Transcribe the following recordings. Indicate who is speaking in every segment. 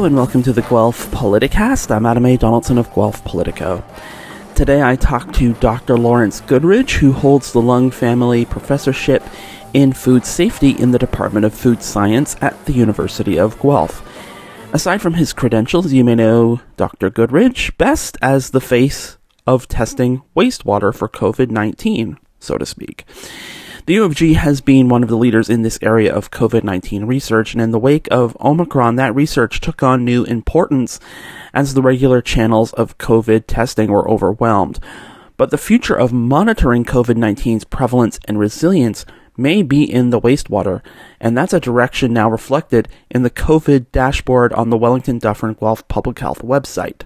Speaker 1: And welcome to the Guelph Politicast. I'm Adam A. Donaldson of Guelph Politico. Today I talk to Dr. Lawrence Goodridge, who holds the Leung Family Professorship in Food Safety in the Department of Food Science at the University of Guelph. Aside from his credentials, you may know Dr. Goodridge best as the face of testing wastewater for COVID 19, so to speak. The U of G has been one of the leaders in this area of COVID 19 research, and in the wake of Omicron, that research took on new importance as the regular channels of COVID testing were overwhelmed. But the future of monitoring COVID 19's prevalence and resilience may be in the wastewater, and that's a direction now reflected in the COVID dashboard on the Wellington Dufferin Guelph Public Health website.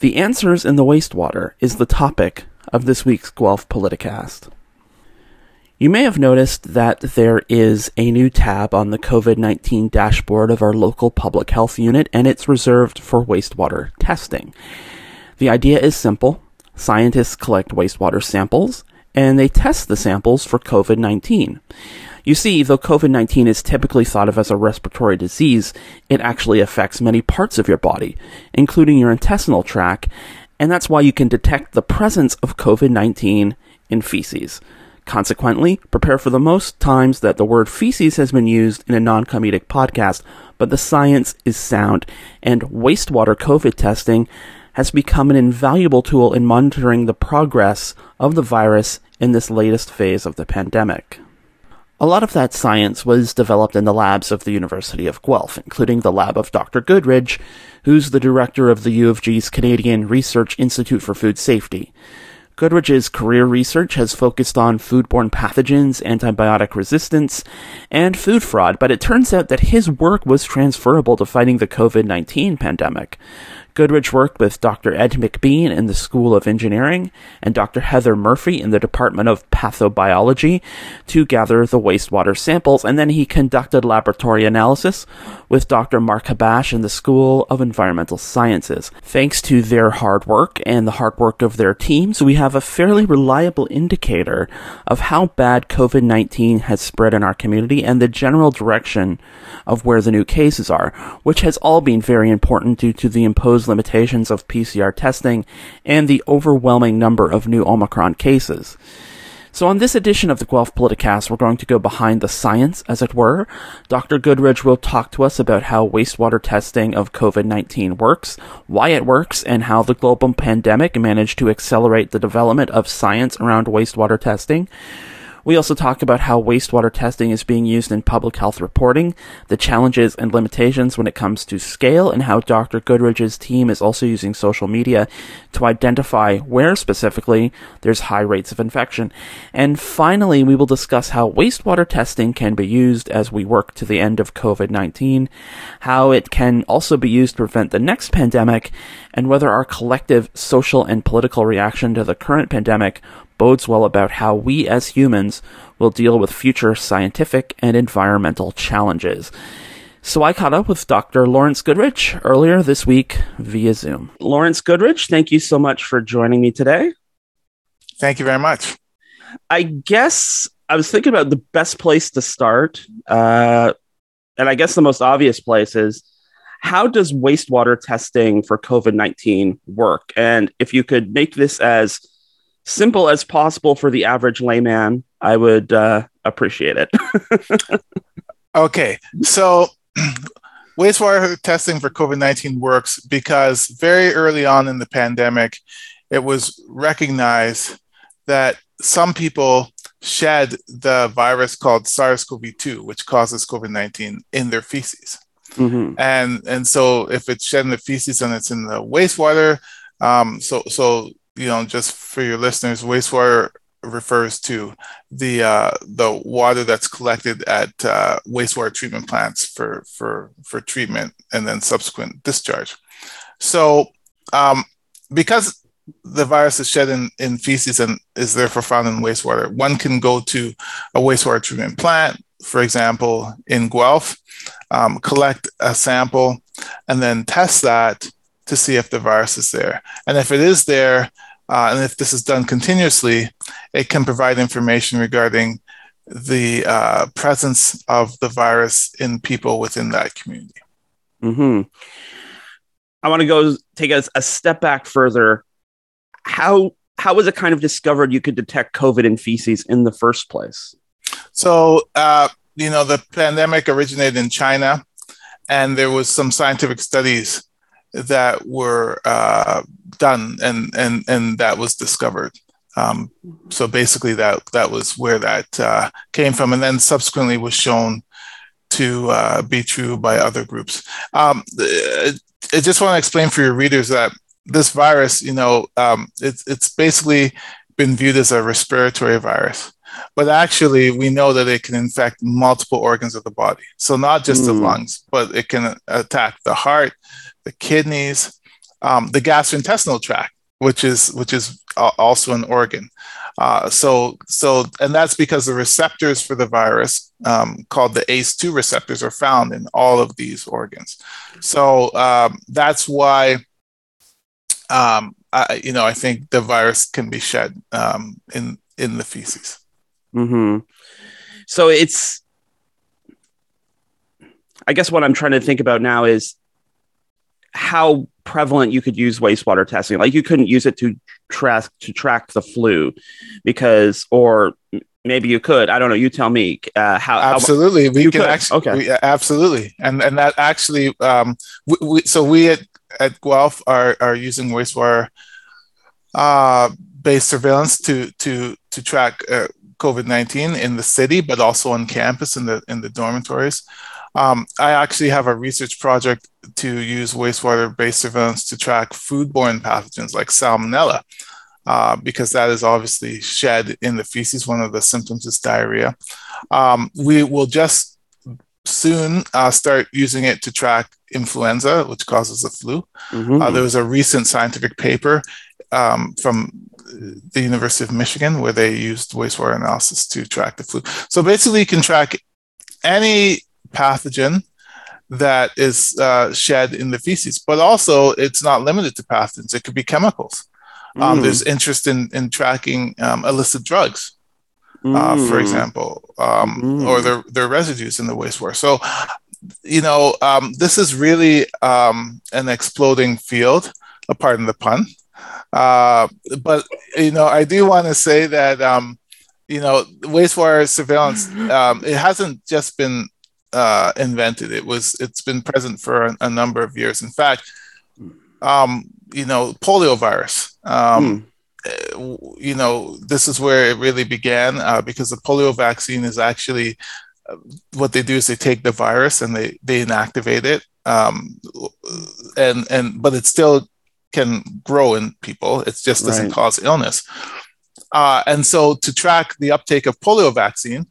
Speaker 1: The answers in the wastewater is the topic of this week's Guelph Politicast. You may have noticed that there is a new tab on the COVID 19 dashboard of our local public health unit, and it's reserved for wastewater testing. The idea is simple scientists collect wastewater samples, and they test the samples for COVID 19. You see, though COVID 19 is typically thought of as a respiratory disease, it actually affects many parts of your body, including your intestinal tract, and that's why you can detect the presence of COVID 19 in feces. Consequently, prepare for the most times that the word feces has been used in a non comedic podcast, but the science is sound, and wastewater COVID testing has become an invaluable tool in monitoring the progress of the virus in this latest phase of the pandemic. A lot of that science was developed in the labs of the University of Guelph, including the lab of Dr. Goodridge, who's the director of the U of G's Canadian Research Institute for Food Safety. Goodridge's career research has focused on foodborne pathogens, antibiotic resistance, and food fraud, but it turns out that his work was transferable to fighting the COVID 19 pandemic. Goodridge worked with Dr. Ed McBean in the School of Engineering and Dr. Heather Murphy in the Department of Pathobiology to gather the wastewater samples, and then he conducted laboratory analysis with Dr. Mark Habash in the School of Environmental Sciences. Thanks to their hard work and the hard work of their teams, we have a fairly reliable indicator of how bad COVID 19 has spread in our community and the general direction of where the new cases are, which has all been very important due to the imposed limitations of PCR testing and the overwhelming number of new Omicron cases. So on this edition of the Guelph Politicast, we're going to go behind the science, as it were. Dr. Goodridge will talk to us about how wastewater testing of COVID-19 works, why it works, and how the global pandemic managed to accelerate the development of science around wastewater testing. We also talk about how wastewater testing is being used in public health reporting, the challenges and limitations when it comes to scale, and how Dr. Goodridge's team is also using social media to identify where specifically there's high rates of infection. And finally, we will discuss how wastewater testing can be used as we work to the end of COVID-19, how it can also be used to prevent the next pandemic, and whether our collective social and political reaction to the current pandemic bodes well about how we as humans will deal with future scientific and environmental challenges. So I caught up with Dr. Lawrence Goodridge earlier this week via Zoom. Lawrence Goodridge, thank you so much for joining me today.
Speaker 2: Thank you very much.
Speaker 1: I guess I was thinking about the best place to start, uh, and I guess the most obvious place is how does wastewater testing for COVID 19 work? And if you could make this as simple as possible for the average layman, I would uh, appreciate it.
Speaker 2: okay, so wastewater testing for COVID 19 works because very early on in the pandemic, it was recognized that some people shed the virus called SARS CoV 2, which causes COVID 19, in their feces. Mm-hmm. And, and so if it's shed in the feces and it's in the wastewater, um, so, so you know, just for your listeners, wastewater refers to the uh, the water that's collected at uh, wastewater treatment plants for for for treatment and then subsequent discharge. So, um, because the virus is shed in, in feces and is therefore found in wastewater, one can go to a wastewater treatment plant, for example, in Guelph, um, collect a sample, and then test that to see if the virus is there. And if it is there, uh, and if this is done continuously, it can provide information regarding the uh, presence of the virus in people within that community.
Speaker 1: Hmm. I want to go take us a step back further. How how was it kind of discovered you could detect COVID in feces in the first place?
Speaker 2: So, uh, you know, the pandemic originated in China, and there was some scientific studies that were uh, done, and and and that was discovered. Um, so basically, that that was where that uh, came from, and then subsequently was shown to uh, be true by other groups. Um, I just want to explain for your readers that this virus, you know, um, it's it's basically been viewed as a respiratory virus, but actually we know that it can infect multiple organs of the body. So not just mm. the hmm. lungs, but it can attack the heart, the kidneys, um, the gastrointestinal tract, which is which is also an organ. Uh, so so and that's because the receptors for the virus, um, called the ACE2 receptors, are found in all of these organs. So um, that's why um, I, you know, I think the virus can be shed um, in in the feces.
Speaker 1: Hmm. So it's, I guess, what I'm trying to think about now is how prevalent you could use wastewater testing. Like you couldn't use it to track to track the flu, because or maybe you could. I don't know. You tell me. Uh, how
Speaker 2: absolutely
Speaker 1: how,
Speaker 2: we can could. actually okay. We, absolutely and and that actually um we, we, so we at at Guelph are are using wastewater uh, based surveillance to to to track uh, COVID nineteen in the city, but also on campus in the in the dormitories. Um, I actually have a research project to use wastewater based surveillance to track foodborne pathogens like salmonella. Uh, because that is obviously shed in the feces. One of the symptoms is diarrhea. Um, we will just soon uh, start using it to track influenza, which causes the flu. Mm-hmm. Uh, there was a recent scientific paper um, from the University of Michigan where they used wastewater analysis to track the flu. So basically, you can track any pathogen that is uh, shed in the feces, but also it's not limited to pathogens. It could be chemicals. Um, mm. There's interest in, in tracking um, illicit drugs. Uh, for mm. example, um, mm. or their, their residues in the wastewater. So you know, um, this is really um, an exploding field, pardon the pun. Uh, but, you know, I do want to say that, um, you know, wastewater surveillance, um, it hasn't just been uh, invented. It was, it's been present for a, a number of years. In fact, um, you know, polio virus, mm. you know, this is where it really began uh, because the polio vaccine is actually what they do is they take the virus and they they inactivate it um, and and but it still can grow in people it just doesn't right. cause illness uh, and so to track the uptake of polio vaccine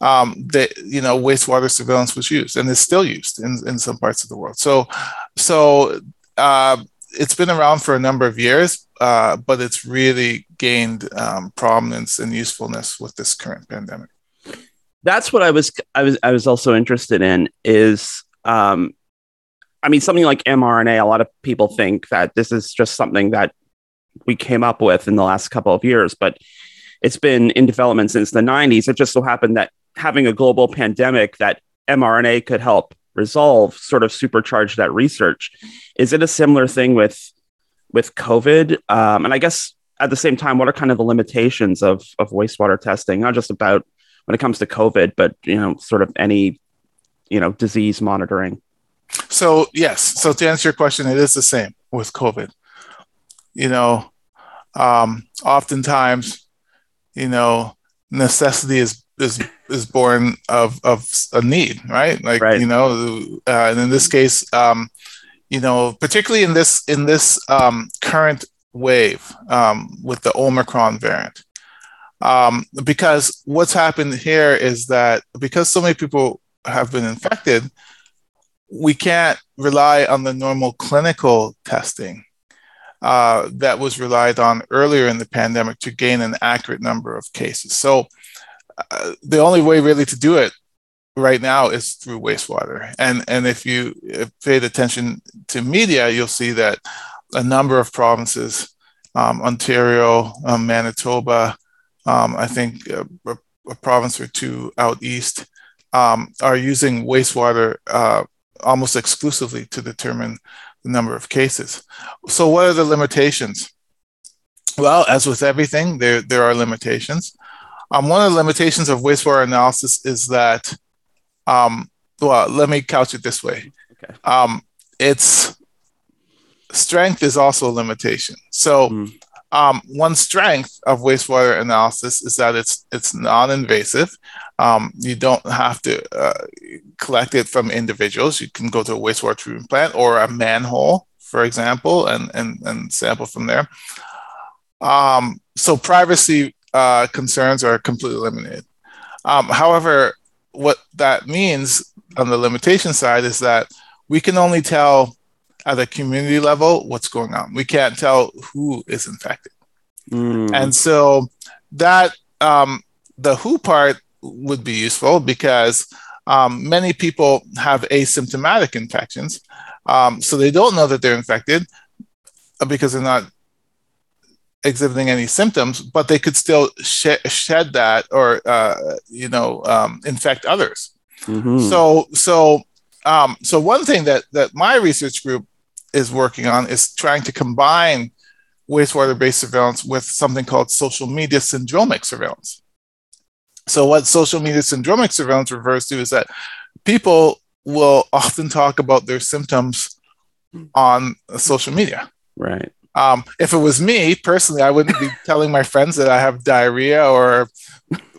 Speaker 2: um, the you know wastewater surveillance was used and is still used in, in some parts of the world. So so uh, it's been around for a number of years uh, but it's really gained um, prominence and usefulness with this current pandemic.
Speaker 1: That's what I was I was I was also interested in is um I mean something like mRNA a lot of people think that this is just something that we came up with in the last couple of years but it's been in development since the 90s it just so happened that having a global pandemic that mRNA could help resolve sort of supercharge that research is it a similar thing with with covid um, and i guess at the same time what are kind of the limitations of of wastewater testing not just about when it comes to COVID, but you know, sort of any you know disease monitoring.
Speaker 2: So yes, so to answer your question, it is the same with COVID. You know, um, oftentimes, you know, necessity is is is born of of a need, right? Like right. you know, uh, and in this case, um, you know, particularly in this in this um, current wave um, with the Omicron variant, um, because what's happened here is that because so many people have been infected, we can't rely on the normal clinical testing uh, that was relied on earlier in the pandemic to gain an accurate number of cases. So uh, the only way really to do it right now is through wastewater. And and if you paid attention to media, you'll see that a number of provinces, um, Ontario, um, Manitoba, um, I think a, a, province or two out east um, are using wastewater uh, almost exclusively to determine the number of cases. So, what are the limitations? Well, as with everything, there, there are limitations. Um, one of the limitations of wastewater analysis is that, um, well, let me couch it this way. Okay. Um, its strength is also a limitation. So, mm. um, one strength of wastewater analysis is that it's it's non-invasive. Um, you don't have to uh, collect it from individuals. You can go to a wastewater treatment plant or a manhole, for example, and and, and sample from there. Um, so privacy uh, concerns are completely eliminated. Um, however, what that means on the limitation side is that we can only tell at a community level what's going on. We can't tell who is infected. Mm. And so that um, the who part would be useful because um, many people have asymptomatic infections. Um, so they don't know that they're infected because they're not exhibiting any symptoms, but they could still sh- shed that or uh, you know um, infect others. Mm-hmm. So so um, so one thing that that my research group is working on is trying to combine wastewater-based surveillance with something called social media syndromic surveillance. So what social media syndromic surveillance refers to is that people will often talk about their symptoms on social media.
Speaker 1: Right.
Speaker 2: Um, if it was me personally, I wouldn't be telling my friends that I have diarrhea or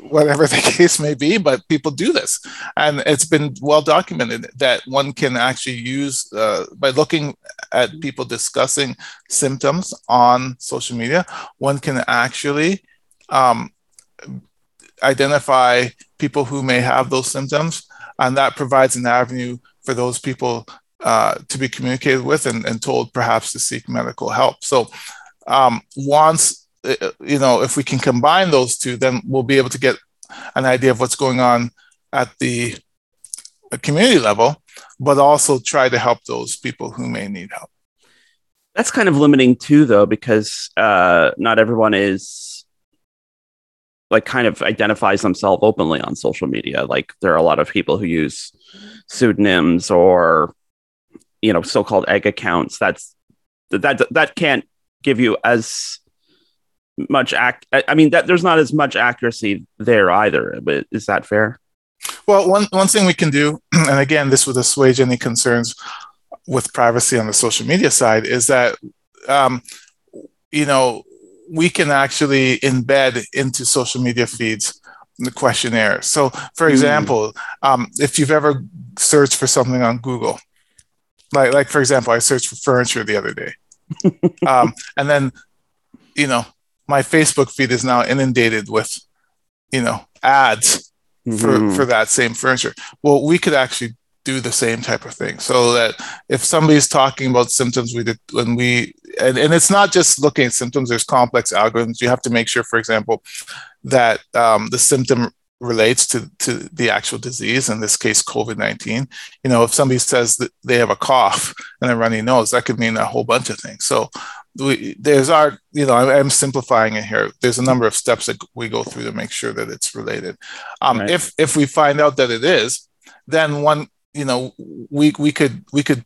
Speaker 2: whatever the case may be, but people do this. And it's been well documented that one can actually use, uh, by looking at people discussing symptoms on social media, one can actually um, identify people who may have those symptoms. And that provides an avenue for those people uh, to be communicated with and, and, told perhaps to seek medical help. So um, once, uh, you know, if we can combine those two, then we'll be able to get an idea of what's going on at the community level, but also try to help those people who may need help.
Speaker 1: That's kind of limiting too, though, because uh, not everyone is like kind of identifies themselves openly on social media. Like there are a lot of people who use pseudonyms or you know so-called egg accounts that's that that can't give you as much act i mean that there's not as much accuracy there either but is that fair
Speaker 2: well one one thing we can do and again this would assuage any concerns with privacy on the social media side is that um, you know we can actually embed into social media feeds the questionnaire so for hmm. example mm. um, if you've ever searched for something on google like like for example, I searched for furniture the other day, um, and then you know my Facebook feed is now inundated with you know ads mm-hmm. for for that same furniture. Well, we could actually do the same type of thing so that if somebody's talking about symptoms we did when we and, and it's not just looking at symptoms there's complex algorithms you have to make sure for example that um, the symptom relates to, to the actual disease, in this case, COVID 19. You know, if somebody says that they have a cough and a runny nose, that could mean a whole bunch of things. So we, there's our, you know, I'm simplifying it here. There's a number of steps that we go through to make sure that it's related. Um, right. If if we find out that it is, then one, you know, we we could we could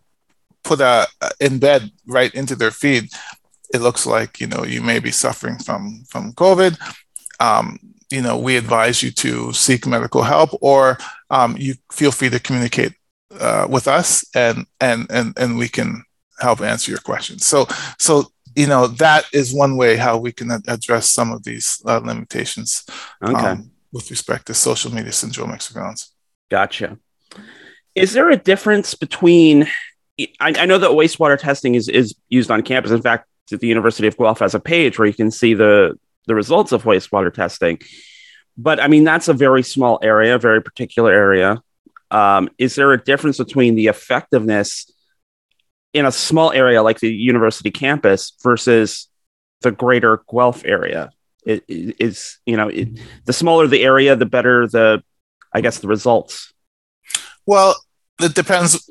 Speaker 2: put a embed right into their feed. It looks like you know you may be suffering from from COVID. Um, you know, we advise you to seek medical help, or um, you feel free to communicate uh, with us, and and and and we can help answer your questions. So so you know that is one way how we can address some of these uh, limitations okay. um, with respect to social media syndromic surveillance.
Speaker 1: Gotcha. Is there a difference between? I, I know that wastewater testing is is used on campus. In fact, the University of Guelph has a page where you can see the the results of wastewater testing. But I mean, that's a very small area, very particular area. Um, is there a difference between the effectiveness in a small area like the university campus versus the greater Guelph area? It is, you know, it, the smaller the area, the better the, I guess, the results.
Speaker 2: Well, it depends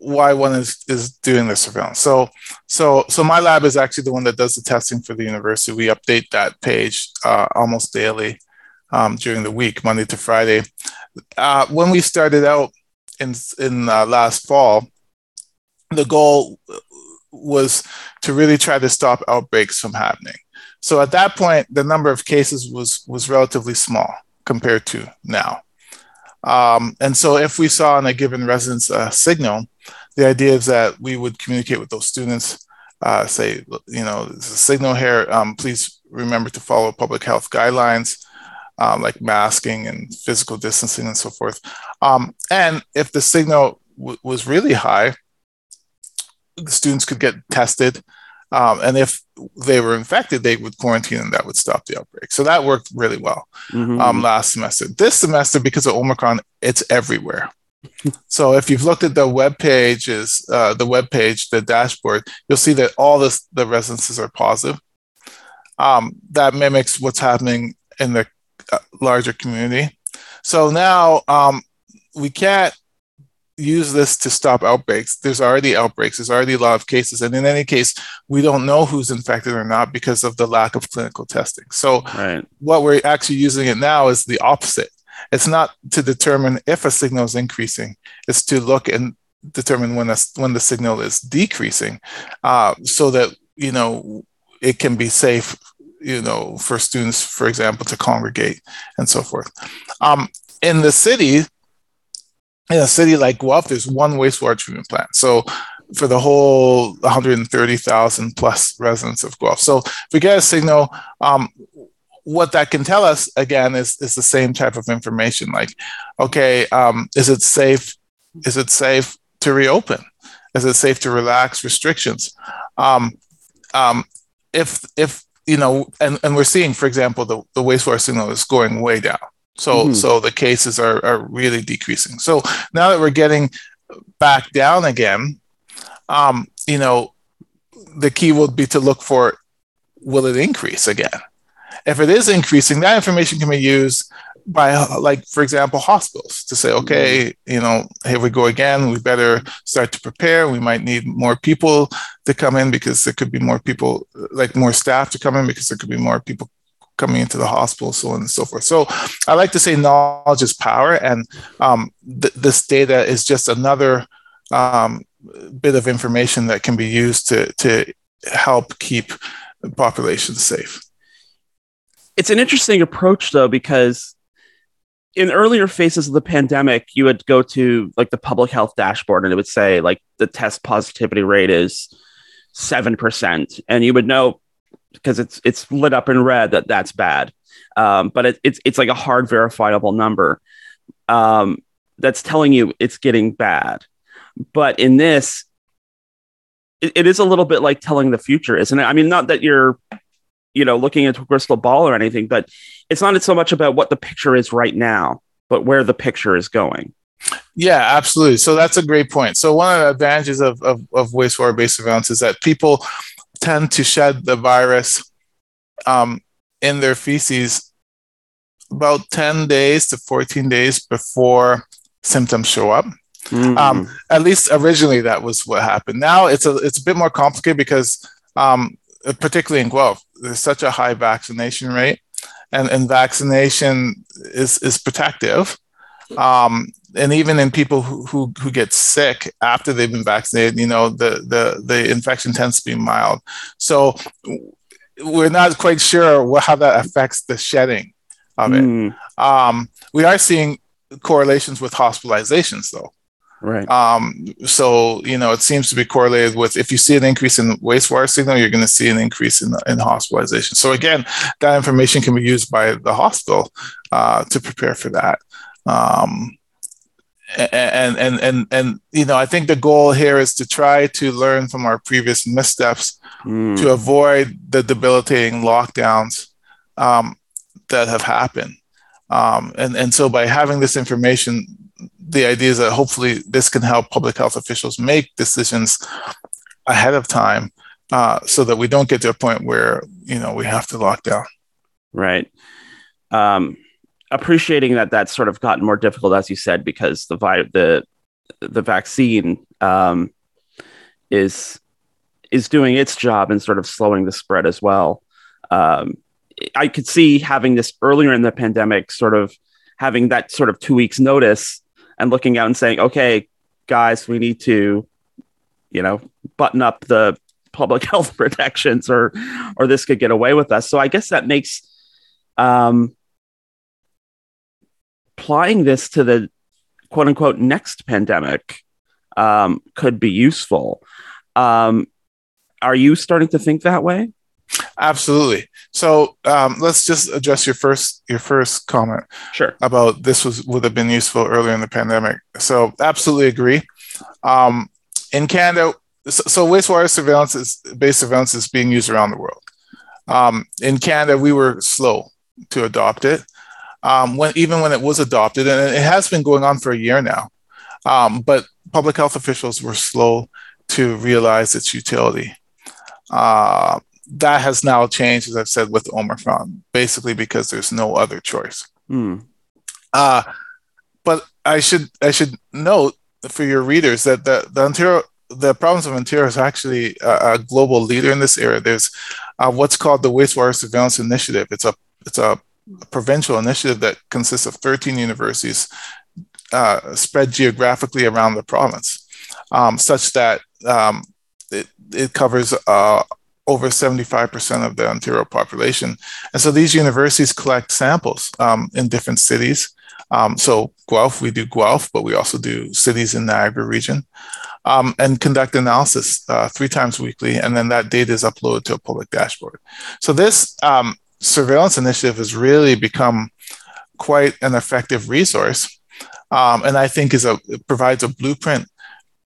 Speaker 2: why one is is doing the surveillance. So so so my lab is actually the one that does the testing for the university. We update that page uh, almost daily um, during the week, Monday to Friday. Uh, when we started out, in in uh, last fall, the goal was to really try to stop outbreaks from happening. So at that point, the number of cases was was relatively small compared to now. Um, and so if we saw in a given residence a signal, the idea is that we would communicate with those students, uh, say, you know, there's a signal here. Um, please remember to follow public health guidelines. Um, like masking and physical distancing and so forth. Um, and if the signal w- was really high, the students could get tested. Um, and if they were infected, they would quarantine and that would stop the outbreak. So that worked really well mm-hmm. um, last semester. This semester, because of Omicron, it's everywhere. so if you've looked at the web pages, uh, the web page, the dashboard, you'll see that all this, the residences are positive. Um, that mimics what's happening in the uh, larger community. So now um, we can't use this to stop outbreaks. There's already outbreaks, there's already a lot of cases. And in any case, we don't know who's infected or not because of the lack of clinical testing. So, right. what we're actually using it now is the opposite. It's not to determine if a signal is increasing, it's to look and determine when, a, when the signal is decreasing uh, so that, you know, it can be safe you know for students for example to congregate and so forth um, in the city in a city like Guelph, there's one wastewater treatment plant. So for the whole 130,000 plus residents of Guelph. So if we get a signal, um, what that can tell us again is, is the same type of information. Like, okay, um, is it safe? Is it safe to reopen? Is it safe to relax restrictions? Um, um, if if you know, and, and we're seeing, for example, the, the wastewater signal is going way down. So mm-hmm. so the cases are, are really decreasing. So now that we're getting back down again, um, you know, the key will be to look for will it increase again? If it is increasing, that information can be used by like for example hospitals to say okay mm-hmm. you know here we go again we better start to prepare we might need more people to come in because there could be more people like more staff to come in because there could be more people coming into the hospital, so on and so forth. So I like to say knowledge is power, and um, th- this data is just another um, bit of information that can be used to to help keep populations safe.
Speaker 1: It's an interesting approach, though, because in earlier phases of the pandemic, you would go to like the public health dashboard, and it would say like the test positivity rate is seven percent, and you would know because it's it's lit up in red that that's bad. Um, but it, it's it's like a hard verifiable number um, that's telling you it's getting bad. But in this, it, it is a little bit like telling the future, isn't it? I mean, not that you're you know looking into a crystal ball or anything, but it's not so much about what the picture is right now, but where the picture is going.
Speaker 2: Yeah, absolutely. So that's a great point. So one of the advantages of, of, of wastewater-based surveillance is that people tend to shed the virus um, in their feces about 10 days to 14 days before symptoms show up. Mm-hmm. Um, at least originally that was what happened. Now it's a it's a bit more complicated because um, particularly in Guelph, there's such a high vaccination rate, and, and vaccination is is protective. Um, and even in people who, who, who get sick after they've been vaccinated, you know, the, the, the infection tends to be mild. So we're not quite sure what, how that affects the shedding of it. Mm. Um, we are seeing correlations with hospitalizations though.
Speaker 1: Right.
Speaker 2: Um, so, you know, it seems to be correlated with if you see an increase in wastewater signal, you're going to see an increase in, in hospitalization. So, again, that information can be used by the hospital uh, to prepare for that. Um, and and and and you know i think the goal here is to try to learn from our previous missteps mm. to avoid the debilitating lockdowns um, that have happened. Um, and and so by having this information the idea is that hopefully this can help public health officials make decisions ahead of time uh, so that we don't get to a point where you know we have to lock down.
Speaker 1: Right. Um, appreciating that that's sort of gotten more difficult, as you said, because the vi- the the vaccine um, is is doing its job and sort of slowing the spread as well. Um, I could see having this earlier in the pandemic, sort of having that sort of two weeks notice and looking out and saying, okay, guys, we need to, you know, button up the public health protections or or this could get away with us. So I guess that makes um applying this to the quote unquote next pandemic um, could be useful. Um, are you starting to think that way?
Speaker 2: Absolutely. So um, let's just address your first your first comment.
Speaker 1: Sure.
Speaker 2: About this was would have been useful earlier in the pandemic. So absolutely agree. Um, in Canada, so, so, wastewater surveillance is based surveillance is being used around the world. Um, in Canada, we were slow to adopt it. Um, when even when it was adopted, and it has been going on for a year now, um, but public health officials were slow to realize its utility. Uh, that has now changed, as I've said, with Omicron, basically because there's no other choice.
Speaker 1: Mm.
Speaker 2: Uh, but I should I should note for your readers that the, the Ontario the province of Ontario is actually a, a global leader in this area. There's uh, what's called the Wastewater Surveillance Initiative. It's a it's a provincial initiative that consists of 13 universities uh, spread geographically around the province, um, such that um, it, it covers uh, over 75% of the Ontario population. And so these universities collect samples um, in different cities. Um, so Guelph, we do Guelph, but we also do cities in Niagara region um, and conduct analysis uh, three times weekly. And then that data is uploaded to a public dashboard. So this um, surveillance initiative has really become quite an effective resource. Um, and I think is a provides a blueprint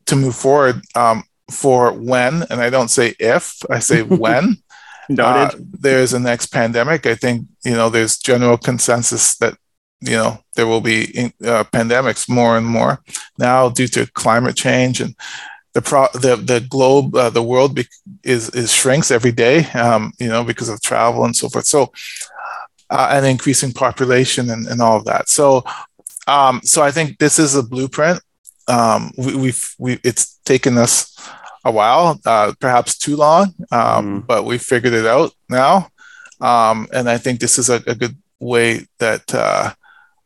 Speaker 2: to move forward um, for when, and I don't say if, I say when. uh, there's a next pandemic. I think you know there's general consensus that you know there will be uh, pandemics more and more now due to climate change and the pro the the globe uh, the world be- is is shrinks every day um, you know because of travel and so forth. So uh, and increasing population and, and all of that. So um, so I think this is a blueprint. Um, we, we've we it's taken us a while uh, perhaps too long um, mm. but we figured it out now. Um, and I think this is a, a good way that uh,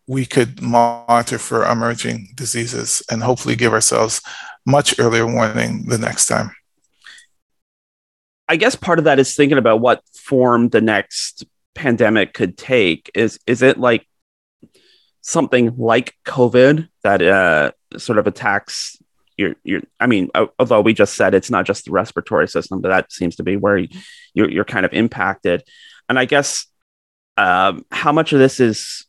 Speaker 2: we could monitor for emerging diseases and hopefully give ourselves much earlier warning the next time.
Speaker 1: I guess part of that is thinking about what form the next pandemic could take. Is is it like something like COVID that uh, sort of attacks your your? I mean, although we just said it's not just the respiratory system, but that seems to be where you're you're kind of impacted. And I guess um, how much of this is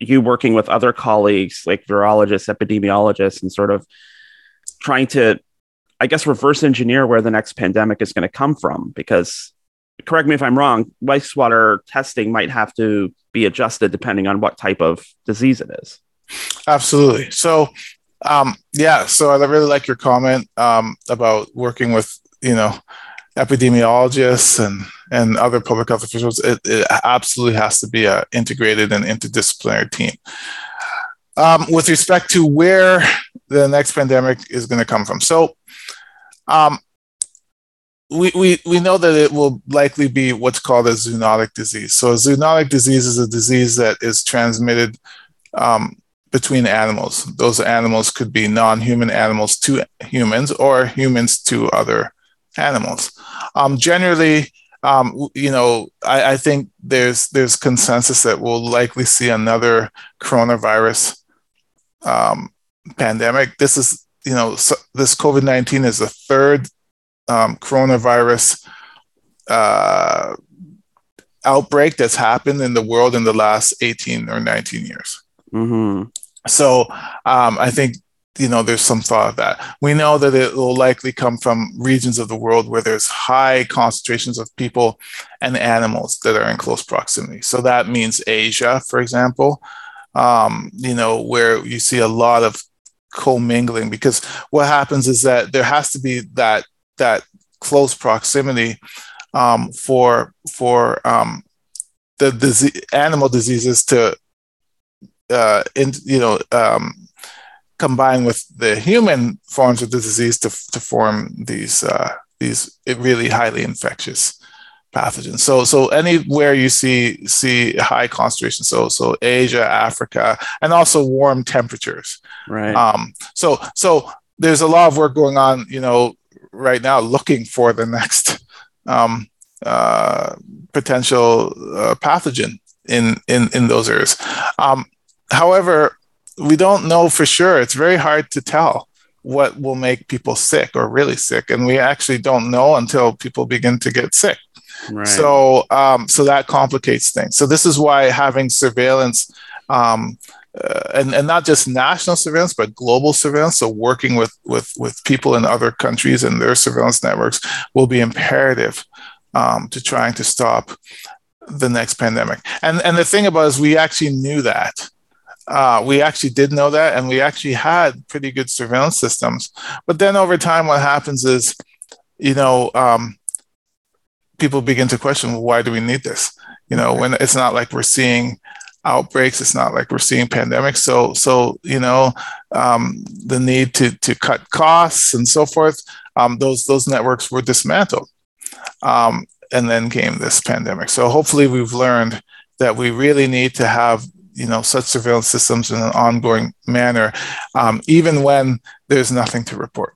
Speaker 1: you working with other colleagues like virologists, epidemiologists, and sort of trying to, I guess, reverse engineer where the next pandemic is going to come from. Because, correct me if I'm wrong, wastewater testing might have to be adjusted depending on what type of disease it is.
Speaker 2: Absolutely. So, um, yeah, so I really like your comment um, about working with, you know, epidemiologists and and other public health officials, it, it absolutely has to be an integrated and interdisciplinary team. Um, with respect to where the next pandemic is going to come from, so um, we, we, we know that it will likely be what's called a zoonotic disease. So, a zoonotic disease is a disease that is transmitted um, between animals. Those animals could be non human animals to humans or humans to other animals. Um, generally, um, you know, I, I, think there's there's consensus that we'll likely see another coronavirus um, pandemic. This is, you know, so this COVID nineteen is the third um, coronavirus uh, outbreak that's happened in the world in the last eighteen or nineteen years.
Speaker 1: Mm-hmm.
Speaker 2: So um, I think you know, there's some thought of that. We know that it will likely come from regions of the world where there's high concentrations of people and animals that are in close proximity. So that means Asia, for example, um, you know, where you see a lot of commingling because what happens is that there has to be that that close proximity um, for for um, the disease, animal diseases to uh, in, you know um, combine with the human forms of the disease to, to form these uh, these really highly infectious pathogens. So so anywhere you see see high concentration, so so Asia, Africa, and also warm temperatures.
Speaker 1: Right.
Speaker 2: Um, so so there's a lot of work going on, you know, right now looking for the next um, uh, potential uh, pathogen in in in those areas. Um, however, we don't know for sure. It's very hard to tell what will make people sick or really sick, and we actually don't know until people begin to get sick. So, um, so that complicates things. So this is why having surveillance, um, uh, and and not just national surveillance, but global surveillance. So working with with with people in other countries and their surveillance networks will be imperative um, to trying to stop the next pandemic. And and the thing about is, we actually knew that. Uh, we actually did know that, and we actually had pretty good surveillance systems. But then over time, what happens is, you know, um, people begin to question, well, why do we need this? You know, when it's not like we're seeing outbreaks, it's not like we're seeing pandemics. So, so you know, um, the need to to cut costs and so forth. Um, those those networks were dismantled, um, and then came this pandemic. So, hopefully, we've learned that we really need to have you know such surveillance systems in an ongoing manner, um, even when there's nothing to report.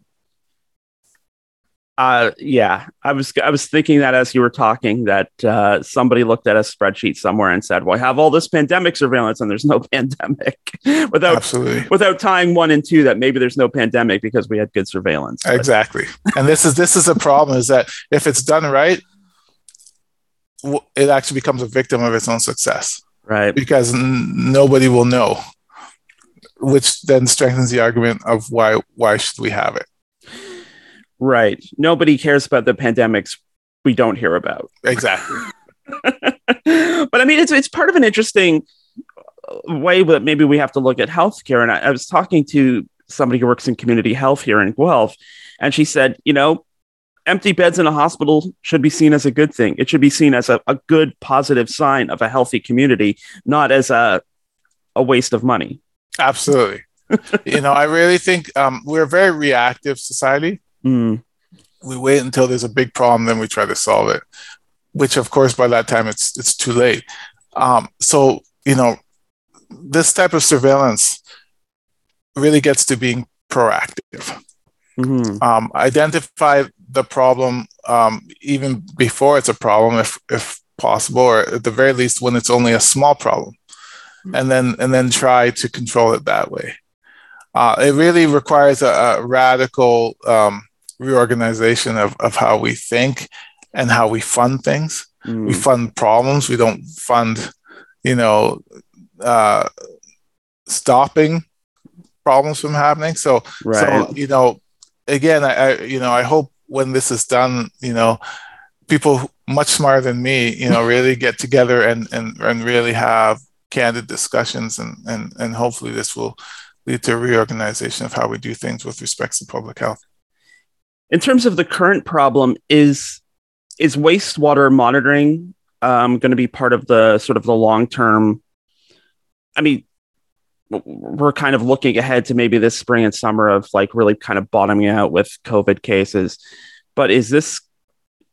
Speaker 1: Uh, yeah, I was I was thinking that as you were talking that uh, somebody looked at a spreadsheet somewhere and said, "Well, I have all this pandemic surveillance and there's no pandemic," without
Speaker 2: Absolutely.
Speaker 1: without tying one and two that maybe there's no pandemic because we had good surveillance.
Speaker 2: Exactly, and this is this is a problem: is that if it's done right, it actually becomes a victim of its own success,
Speaker 1: right?
Speaker 2: Because n- nobody will know, which then strengthens the argument of why why should we have it.
Speaker 1: Right. Nobody cares about the pandemics we don't hear about.
Speaker 2: Exactly.
Speaker 1: but I mean, it's it's part of an interesting way that maybe we have to look at healthcare. And I, I was talking to somebody who works in community health here in Guelph, and she said, you know, empty beds in a hospital should be seen as a good thing. It should be seen as a, a good, positive sign of a healthy community, not as a a waste of money.
Speaker 2: Absolutely. you know, I really think um, we're a very reactive society.
Speaker 1: Mm.
Speaker 2: We wait until there's a big problem, then we try to solve it. Which, of course, by that time it's it's too late. Um, so you know, this type of surveillance really gets to being proactive.
Speaker 1: Mm-hmm.
Speaker 2: Um, identify the problem um, even before it's a problem, if if possible, or at the very least when it's only a small problem, and then and then try to control it that way. Uh, it really requires a, a radical um, reorganization of, of how we think and how we fund things. Mm. We fund problems. We don't fund, you know, uh, stopping problems from happening. So, right. so you know, again, I, I, you know, I hope when this is done, you know, people much smarter than me, you know, really get together and and and really have candid discussions, and and and hopefully this will lead to a reorganization of how we do things with respect to public health.
Speaker 1: In terms of the current problem, is is wastewater monitoring um, going to be part of the sort of the long term? I mean, we're kind of looking ahead to maybe this spring and summer of like really kind of bottoming out with COVID cases. But is this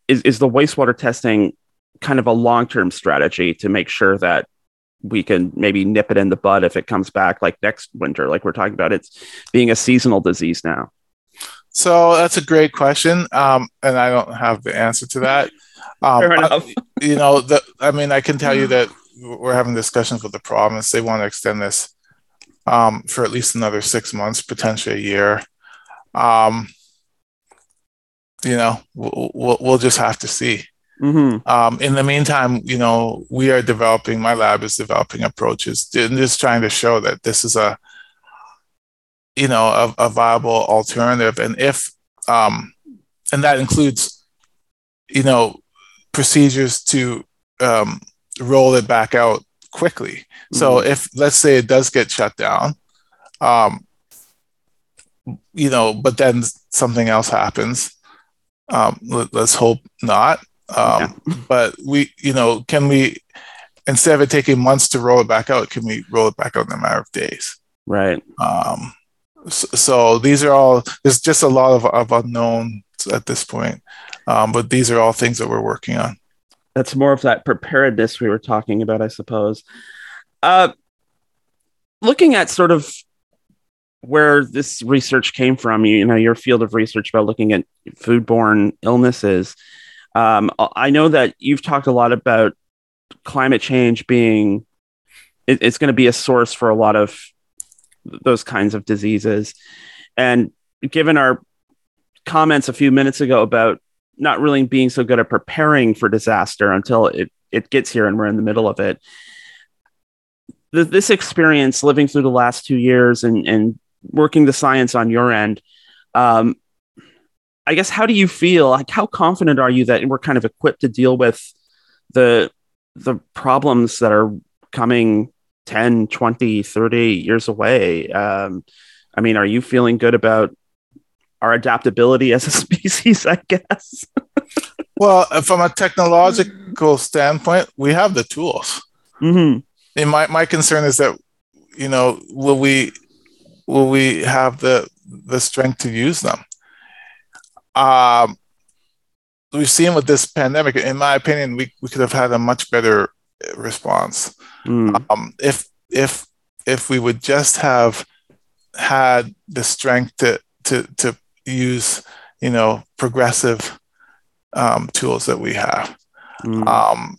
Speaker 1: is is the wastewater testing kind of a long term strategy to make sure that we can maybe nip it in the bud if it comes back like next winter, like we're talking about. It's being a seasonal disease now.
Speaker 2: So that's a great question, um, and I don't have the answer to that. Um,
Speaker 1: Fair enough.
Speaker 2: I, you know, the, I mean, I can tell you that we're having discussions with the province. They want to extend this um, for at least another six months, potentially a year. Um, you know, we'll, we'll, we'll just have to see.
Speaker 1: Mm-hmm.
Speaker 2: Um, in the meantime, you know, we are developing, my lab is developing approaches and just trying to show that this is a, you know, a, a viable alternative. And if, um, and that includes, you know, procedures to um, roll it back out quickly. Mm-hmm. So if, let's say it does get shut down, um, you know, but then something else happens. Um, let, us hope not um, yeah. But we, you know, can we, instead of it taking months to roll it back out, can we roll it back out in a matter of days?
Speaker 1: Right.
Speaker 2: Um, so, these are all, there's just a lot of, of unknown at this point. Um, but these are all things that we're working on.
Speaker 1: that's more of that preparedness we were talking about, I suppose. Uh, looking at sort of where this research came from, you, you know, your field of research about looking at foodborne illnesses. Um, I know that you've talked a lot about climate change being it, it's going to be a source for a lot of those kinds of diseases, and given our comments a few minutes ago about not really being so good at preparing for disaster until it, it gets here and we're in the middle of it. this experience living through the last two years and, and working the science on your end, um, I guess, how do you feel? Like, how confident are you that we're kind of equipped to deal with the, the problems that are coming 10, 20, 30 years away? Um, I mean, are you feeling good about our adaptability as a species, I guess.
Speaker 2: well, uh, from a technological standpoint, we have the tools. Mm-hmm. And my, my concern is that, you know, will we will we have the the strength to use them? Um, we've seen with this pandemic, in my opinion, we, we could have had a much better response. Mm. Um, if if if we would just have had the strength to to to use you know progressive um, tools that we have. Mm. Um,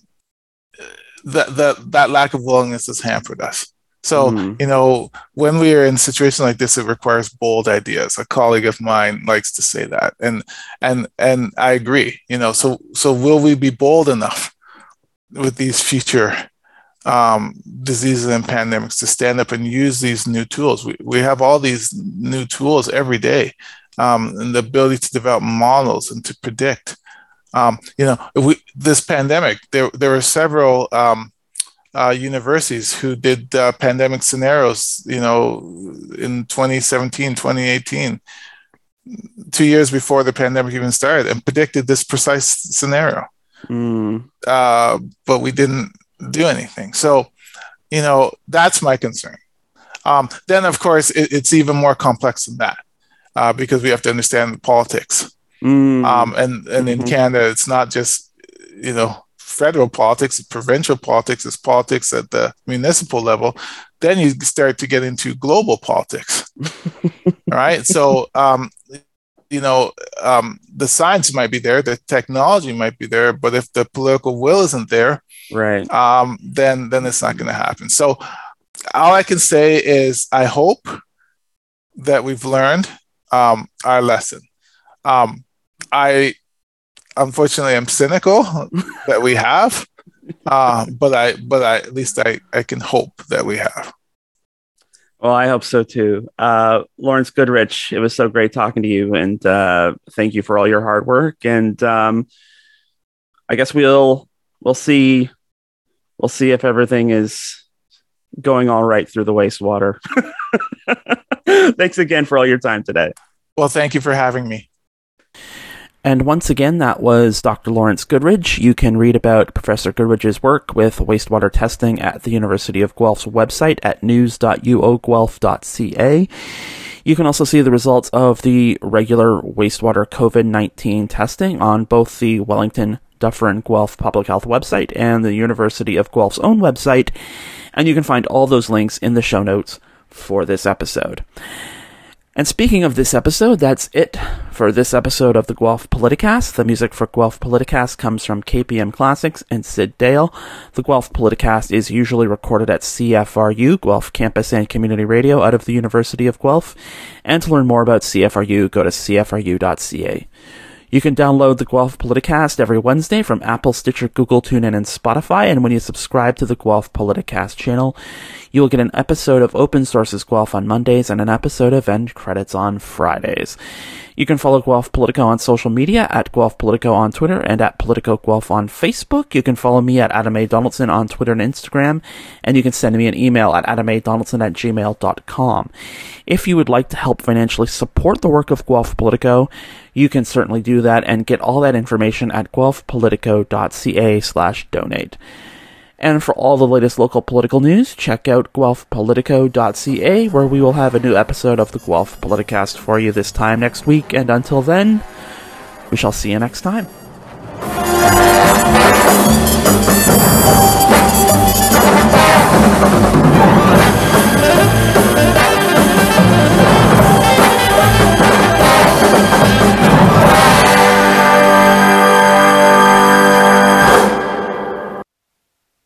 Speaker 2: that that that lack of willingness has hampered us. So mm. you know when we are in a situation like this, it requires bold ideas. A colleague of mine likes to say that, and and and I agree. You know, so so will we be bold enough with these future um, diseases and pandemics to stand up and use these new tools? We we have all these new tools every day um, and the ability to develop models and to predict. Um, you know, we, this pandemic, there there were several um, uh, universities who did uh, pandemic scenarios. You know, in 2017, 2018, two years before the pandemic even started, and predicted this precise scenario. Mm. Uh, but we didn't do anything. So, you know, that's my concern. Um, then, of course, it, it's even more complex than that uh, because we have to understand the politics. Mm. Um, and and in mm-hmm. Canada, it's not just you know federal politics, provincial politics, it's politics at the municipal level. Then you start to get into global politics. All right. So, um, you know, um, the science might be there, the technology might be there, but if the political will isn't there,
Speaker 1: right,
Speaker 2: um, then then it's not going to happen. So, all I can say is, I hope that we've learned um, our lesson. Um, I unfortunately am cynical that we have, uh, but I but I at least I I can hope that we have.
Speaker 1: Well, I hope so too. Uh, Lawrence Goodridge, it was so great talking to you, and uh, thank you for all your hard work. And um, I guess we'll we'll see we'll see if everything is going all right through the wastewater. Thanks again for all your time today.
Speaker 2: Well, thank you for having me.
Speaker 1: And once again, that was Dr. Lawrence Goodridge. You can read about Professor Goodridge's work with wastewater testing at the University of Guelph's website at news.uoguelph.ca. You can also see the results of the regular wastewater COVID 19 testing on both the Wellington Dufferin Guelph Public Health website and the University of Guelph's own website. And you can find all those links in the show notes for this episode. And speaking of this episode, that's it for this episode of the Guelph Politicast. The music for Guelph Politicast comes from KPM Classics and Sid Dale. The Guelph Politicast is usually recorded at CFRU, Guelph Campus and Community Radio out of the University of Guelph. And to learn more about CFRU, go to cfru.ca. You can download the Guelph Politicast every Wednesday from Apple, Stitcher, Google, TuneIn, and Spotify. And when you subscribe to the Guelph Politicast channel, you will get an episode of Open Sources Guelph on Mondays and an episode of End Credits on Fridays. You can follow Guelph Politico on social media at Guelph Politico on Twitter and at Politico Guelph on Facebook. You can follow me at Adam A. Donaldson on Twitter and Instagram, and you can send me an email at adamadonaldson at gmail.com. If you would like to help financially support the work of Guelph Politico, you can certainly do that and get all that information at guelphpolitico.ca slash donate. And for all the latest local political news, check out guelphpolitico.ca, where we will have a new episode of the Guelph Politicast for you this time next week. And until then, we shall see you next time.